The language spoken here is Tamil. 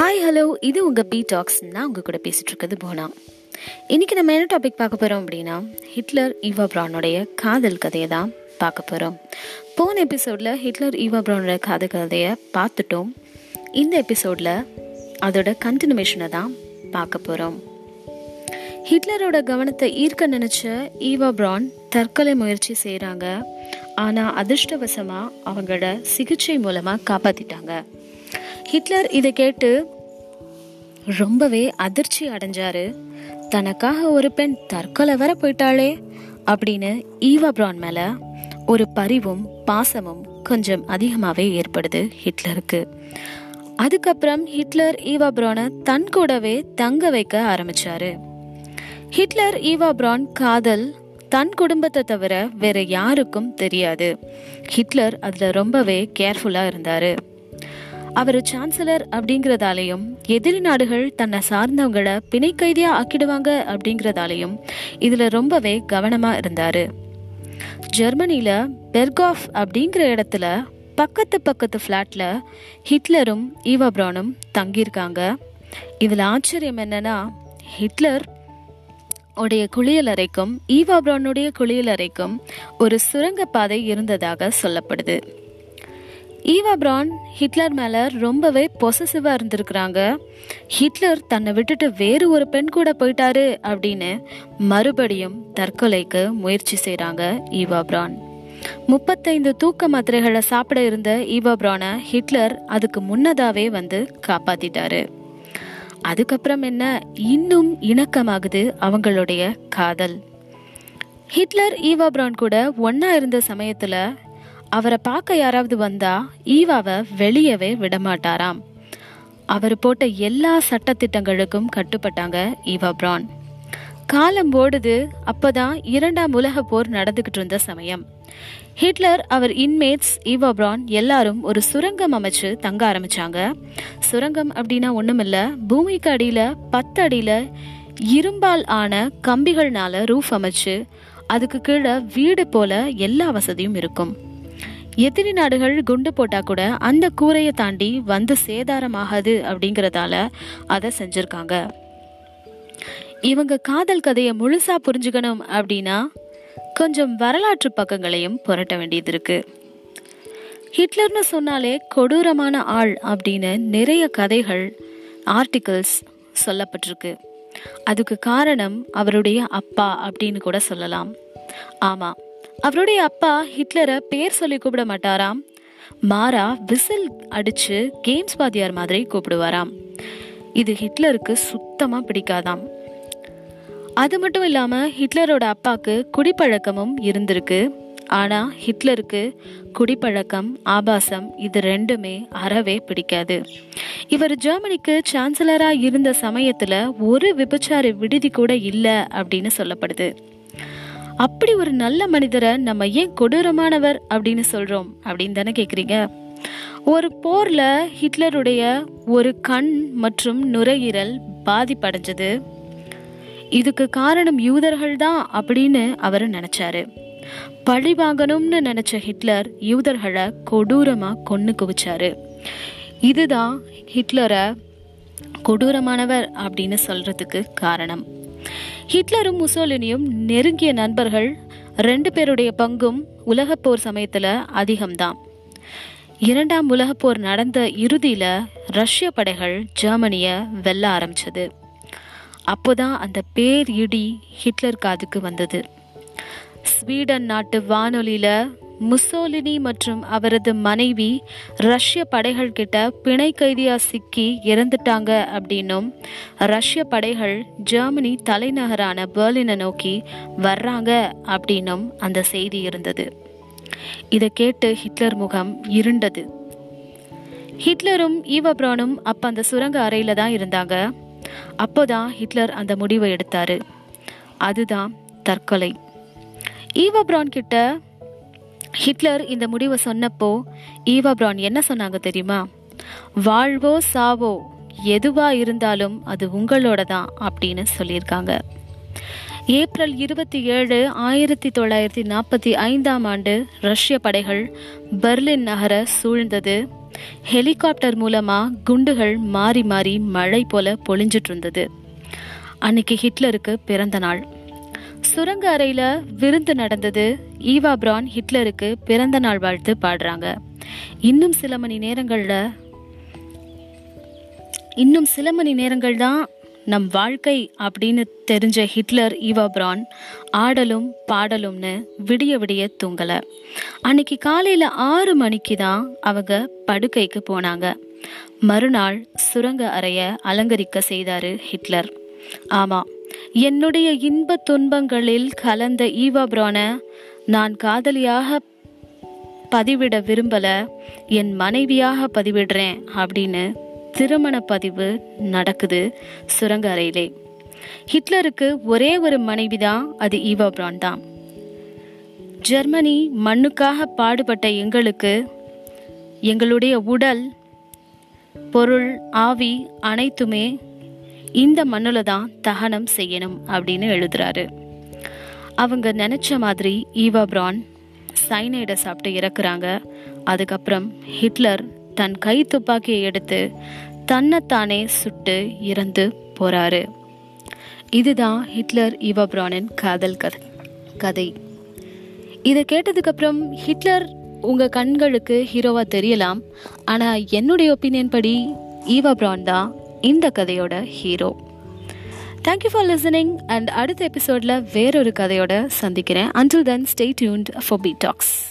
ஹாய் ஹலோ இது உங்கள் பி டாக்ஸ் நான் உங்கள் கூட பேசிகிட்டு இருக்கிறது போனா. இன்றைக்கி நம்ம என்ன டாபிக் பார்க்க போகிறோம் அப்படின்னா ஹிட்லர் ஈவா பிரானுடைய காதல் கதையை தான் பார்க்க போகிறோம் போன எபிசோடில் ஹிட்லர் ஈவா பிரானுடைய காதல் கதையை பார்த்துட்டோம். இந்த எபிசோடில் அதோட கண்டினியூஷனை தான் பார்க்க போகிறோம் ஹிட்லரோட கவனத்தை ஈர்க்க நினச்ச ஈவா பிரான் தற்கொலை முயற்சி செய்கிறாங்க ஆனால் அதிர்ஷ்டவசமாக அவங்களோட சிகிச்சை மூலமாக காப்பாற்றிட்டாங்க ஹிட்லர் இதை கேட்டு ரொம்பவே அதிர்ச்சி அடைஞ்சாரு. தனக்காக ஒரு பெண் தற்கொலை வர போயிட்டாளே அப்படின்னு ஈவா பிரான் மேலே ஒரு பரிவும் பாசமும் கொஞ்சம் அதிகமாகவே ஏற்படுது ஹிட்லருக்கு. அதுக்கப்புறம் ஹிட்லர் ஈவா பிரானை தன் கூடவே தங்க வைக்க ஆரம்பிச்சாரு. ஹிட்லர் ஈவா பிரான் காதல் தன் குடும்பத்தை தவிர வேற யாருக்கும் தெரியாது. ஹிட்லர் அதில் ரொம்பவே கேர்ஃபுல்லாக இருந்தார். அவர் சான்சலர் அப்படிங்கிறதாலையும் எதிரி நாடுகள் தன்னை சார்ந்தவங்களை பிணை ஆக்கிடுவாங்க அப்படிங்கிறதாலையும் இதில் ரொம்பவே கவனமாக இருந்தார். ஜெர்மனியில் பெர்காஃப் அப்படிங்கிற இடத்துல பக்கத்து பக்கத்து ஃப்ளாட்டில் ஹிட்லரும் ஈவா பிரானும் தங்கியிருக்காங்க. இதில் ஆச்சரியம் என்னன்னா ஹிட்லர் உடைய குளியலறைக்கும் ஈவா பிரானுடைய குளியலறைக்கும் ஒரு சுரங்கப்பாதை இருந்ததாக சொல்லப்படுது. ஈவா பிரான் ஹிட்லர் மேலே ரொம்பவே பொசசிவாக இருந்திருக்கிறாங்க. ஹிட்லர் தன்னை விட்டுட்டு வேறு ஒரு பெண் கூட போயிட்டாரு அப்படின்னு மறுபடியும் தற்கொலைக்கு முயற்சி செய்கிறாங்க ஈவா பிரான். முப்பத்தைந்து தூக்க மாத்திரைகளை சாப்பிட இருந்த ஈவா பிரானை ஹிட்லர் அதுக்கு முன்னதாகவே வந்து காப்பாத்திட்டாரு. அதுக்கப்புறம் என்ன? இன்னும் இணக்கமாகுது அவங்களுடைய காதல். ஹிட்லர் ஈவா பிரான் கூட ஒன்னா இருந்த சமயத்துல அவரை பார்க்க யாராவது வந்தா ஈவாவை வெளியவே விடமாட்டாராம். அவர் போட்ட எல்லா சட்டத்திட்டங்களுக்கும் கட்டுப்பட்டாங்க ஈவா பிரான். காலம் ஓடுது அப்பதான் இரண்டாம் உலக போர் நடந்துகிட்டு இருந்த சமயம். ஹிட்லர் அவர் இன்மேட்ஸ் ஈவா பிரான் எல்லாரும் ஒரு சுரங்கம் அமைச்சு தங்க ஆரம்பிச்சாங்க. சுரங்கம் அப்படின்னா ஒண்ணுமில்ல பூமிக்கு அடியில பத்து அடியில இரும்பால் ஆன கம்பிகள்னால ரூஃப் அமைச்சு அதுக்கு கீழே வீடு போல எல்லா வசதியும் இருக்கும். எதிரி நாடுகள் குண்டு போட்டா கூட அந்த கூரையை தாண்டி வந்து சேதாரமாகாது அப்படிங்கறதால அதை செஞ்சிருக்காங்க. இவங்க காதல் கதையை முழுசா புரிஞ்சுக்கணும் அப்படின்னா கொஞ்சம் வரலாற்று பக்கங்களையும் புரட்ட வேண்டியது இருக்கு. ஹிட்லர்னு சொன்னாலே கொடூரமான ஆள் அப்படின்னு நிறைய கதைகள் ஆர்டிகிள்ஸ் சொல்லப்பட்டிருக்கு. அதுக்கு காரணம் அவருடைய அப்பா அப்படின்னு கூட சொல்லலாம். ஆமா அவருடைய அப்பா ஹிட்லரை பேர் சொல்லி கூப்பிட மாட்டாராம். மாறா விசில் அடிச்சு கேம்ஸ் பாதியார் மாதிரி கூப்பிடுவாராம். இது ஹிட்லருக்கு சுத்தமா பிடிக்காதாம். அது மட்டும் இல்லாம ஹிட்லரோட அப்பாக்கு குடிப்பழக்கமும் இருந்திருக்கு. ஆனா ஹிட்லருக்கு குடிப்பழக்கம் ஆபாசம் இது ரெண்டுமே அறவே பிடிக்காது. இவர் ஜெர்மனிக்கு சான்சலரா இருந்த சமயத்துல ஒரு விபச்சார விடுதி கூட இல்லை அப்படின்னு சொல்லப்படுது. அப்படி ஒரு நல்ல மனிதரை நம்ம ஏன் கொடூரமானவர் அப்படின்னு சொல்றோம் அப்படின்னு தானே கேக்குறீங்க? ஒரு போர்ல ஹிட்லருடைய ஒரு கண் மற்றும் நுரையீரல் பாதிப்படைஞ்சது. இதுக்கு காரணம் யூதர்கள் தான் அப்படின்னு அவர் நினைச்சாரு. பழி வாங்கணும்னு நினைச்ச ஹிட்லர் யூதர்களை கொடூரமா கொன்னு குவிச்சாரு. இதுதான் ஹிட்லரை கொடூரமானவர் அப்படின்னு சொல்றதுக்கு காரணம். ஹிட்லரும் முசோலினியும் நெருங்கிய நண்பர்கள் ரெண்டு பேருடைய பங்கும் உலகப்போர் சமயத்தில் அதிகம்தான். இரண்டாம் உலகப்போர் நடந்த இறுதியில் ரஷ்ய படைகள் ஜெர்மனியை வெல்ல ஆரம்பிச்சது. அப்போதான் அந்த பேர் இடி ஹிட்லர் காதுக்கு வந்தது. ஸ்வீடன் நாட்டு வானொலியில முசோலினி மற்றும் அவரது மனைவி ரஷ்ய படைகள் கிட்ட பிணை கைதியா சிக்கி இறந்துட்டாங்க அப்படின்னும் ரஷ்ய படைகள் ஜெர்மனி தலைநகரான பெர்லினை நோக்கி வர்றாங்க அப்படின்னும் அந்த செய்தி இருந்தது. இதை கேட்டு ஹிட்லர் முகம் இருண்டது. ஹிட்லரும் ஈவப்ரானும் அப்ப அந்த சுரங்க அறையில தான் இருந்தாங்க. அப்போதான் ஹிட்லர் அந்த முடிவை எடுத்தாரு. அதுதான் தற்கொலை. ஈவப்ரான் பிரான் கிட்ட ஹிட்லர் இந்த முடிவை சொன்னப்போ ஈவா பிரான் என்ன சொன்னாங்க தெரியுமா? வாழ்வோ சாவோ எதுவா இருந்தாலும் அது உங்களோட தான் அப்படின்னு சொல்லியிருக்காங்க. ஏப்ரல் இருபத்தி ஏழு ஆயிரத்தி தொள்ளாயிரத்தி நாற்பத்தி ஐந்தாம் ஆண்டு ரஷ்ய படைகள் பெர்லின் நகர சூழ்ந்தது. ஹெலிகாப்டர் மூலமா குண்டுகள் மாறி மாறி மழை போல பொழிஞ்சிட்டு இருந்தது அன்னைக்கு ஹிட்லருக்கு பிறந்த நாள். சுரங்க அறையில விருந்து நடந்தது. ஈவா பிரான் ஹிட்லருக்கு பிறந்த நாள் வாழ்த்து பாடுறாங்க. இன்னும் சில மணி நேரங்களில் இன்னும் சில மணி நேரங்கள் தான் நம் வாழ்க்கை அப்படின்னு தெரிஞ்ச ஹிட்லர் ஈவா பிரான் ஆடலும் பாடலும்னு விடிய விடிய தூங்கலை. அன்னைக்கு காலையில் ஆறு மணிக்கு தான் அவங்க படுக்கைக்கு போனாங்க. மறுநாள் சுரங்க அறைய அலங்கரிக்க செய்தாரு ஹிட்லர். ஆமா என்னுடைய இன்ப துன்பங்களில் கலந்த ஈவா பிரான நான் காதலியாக பதிவிட விரும்பல என் மனைவியாக பதிவிடுறேன் அப்படின்னு திருமண பதிவு நடக்குது சுரங்க அறையிலே. ஹிட்லருக்கு ஒரே ஒரு மனைவி தான் அது ஈவா பிரான் தான். ஜெர்மனி மண்ணுக்காக பாடுபட்ட எங்களுக்கு எங்களுடைய உடல் பொருள் ஆவி அனைத்துமே இந்த மண்ணில் தான் தகனம் செய்யணும் அப்படின்னு எழுதுறாரு. அவங்க நினச்ச மாதிரி ஈவா பிரான் சைனைடை சாப்பிட்டு இறக்குறாங்க. அதுக்கப்புறம் ஹிட்லர் தன் கை துப்பாக்கியை எடுத்து தன்னைத்தானே சுட்டு இறந்து போகிறாரு இதுதான் ஹிட்லர் ஈவா பிரானின் காதல் கதை கதை. இதை கேட்டதுக்கப்புறம் ஹிட்லர் உங்கள் கண்களுக்கு ஹீரோவாக தெரியலாம். ஆனால் என்னுடைய ஒப்பீனியன் படி ஈவா பிரான் தான் இந்த கதையோட hero. Thank you for listening and அடுத்த எபிசோடில் வேறொரு கதையோட சந்திக்கிறேன். Until then stay tuned for B talks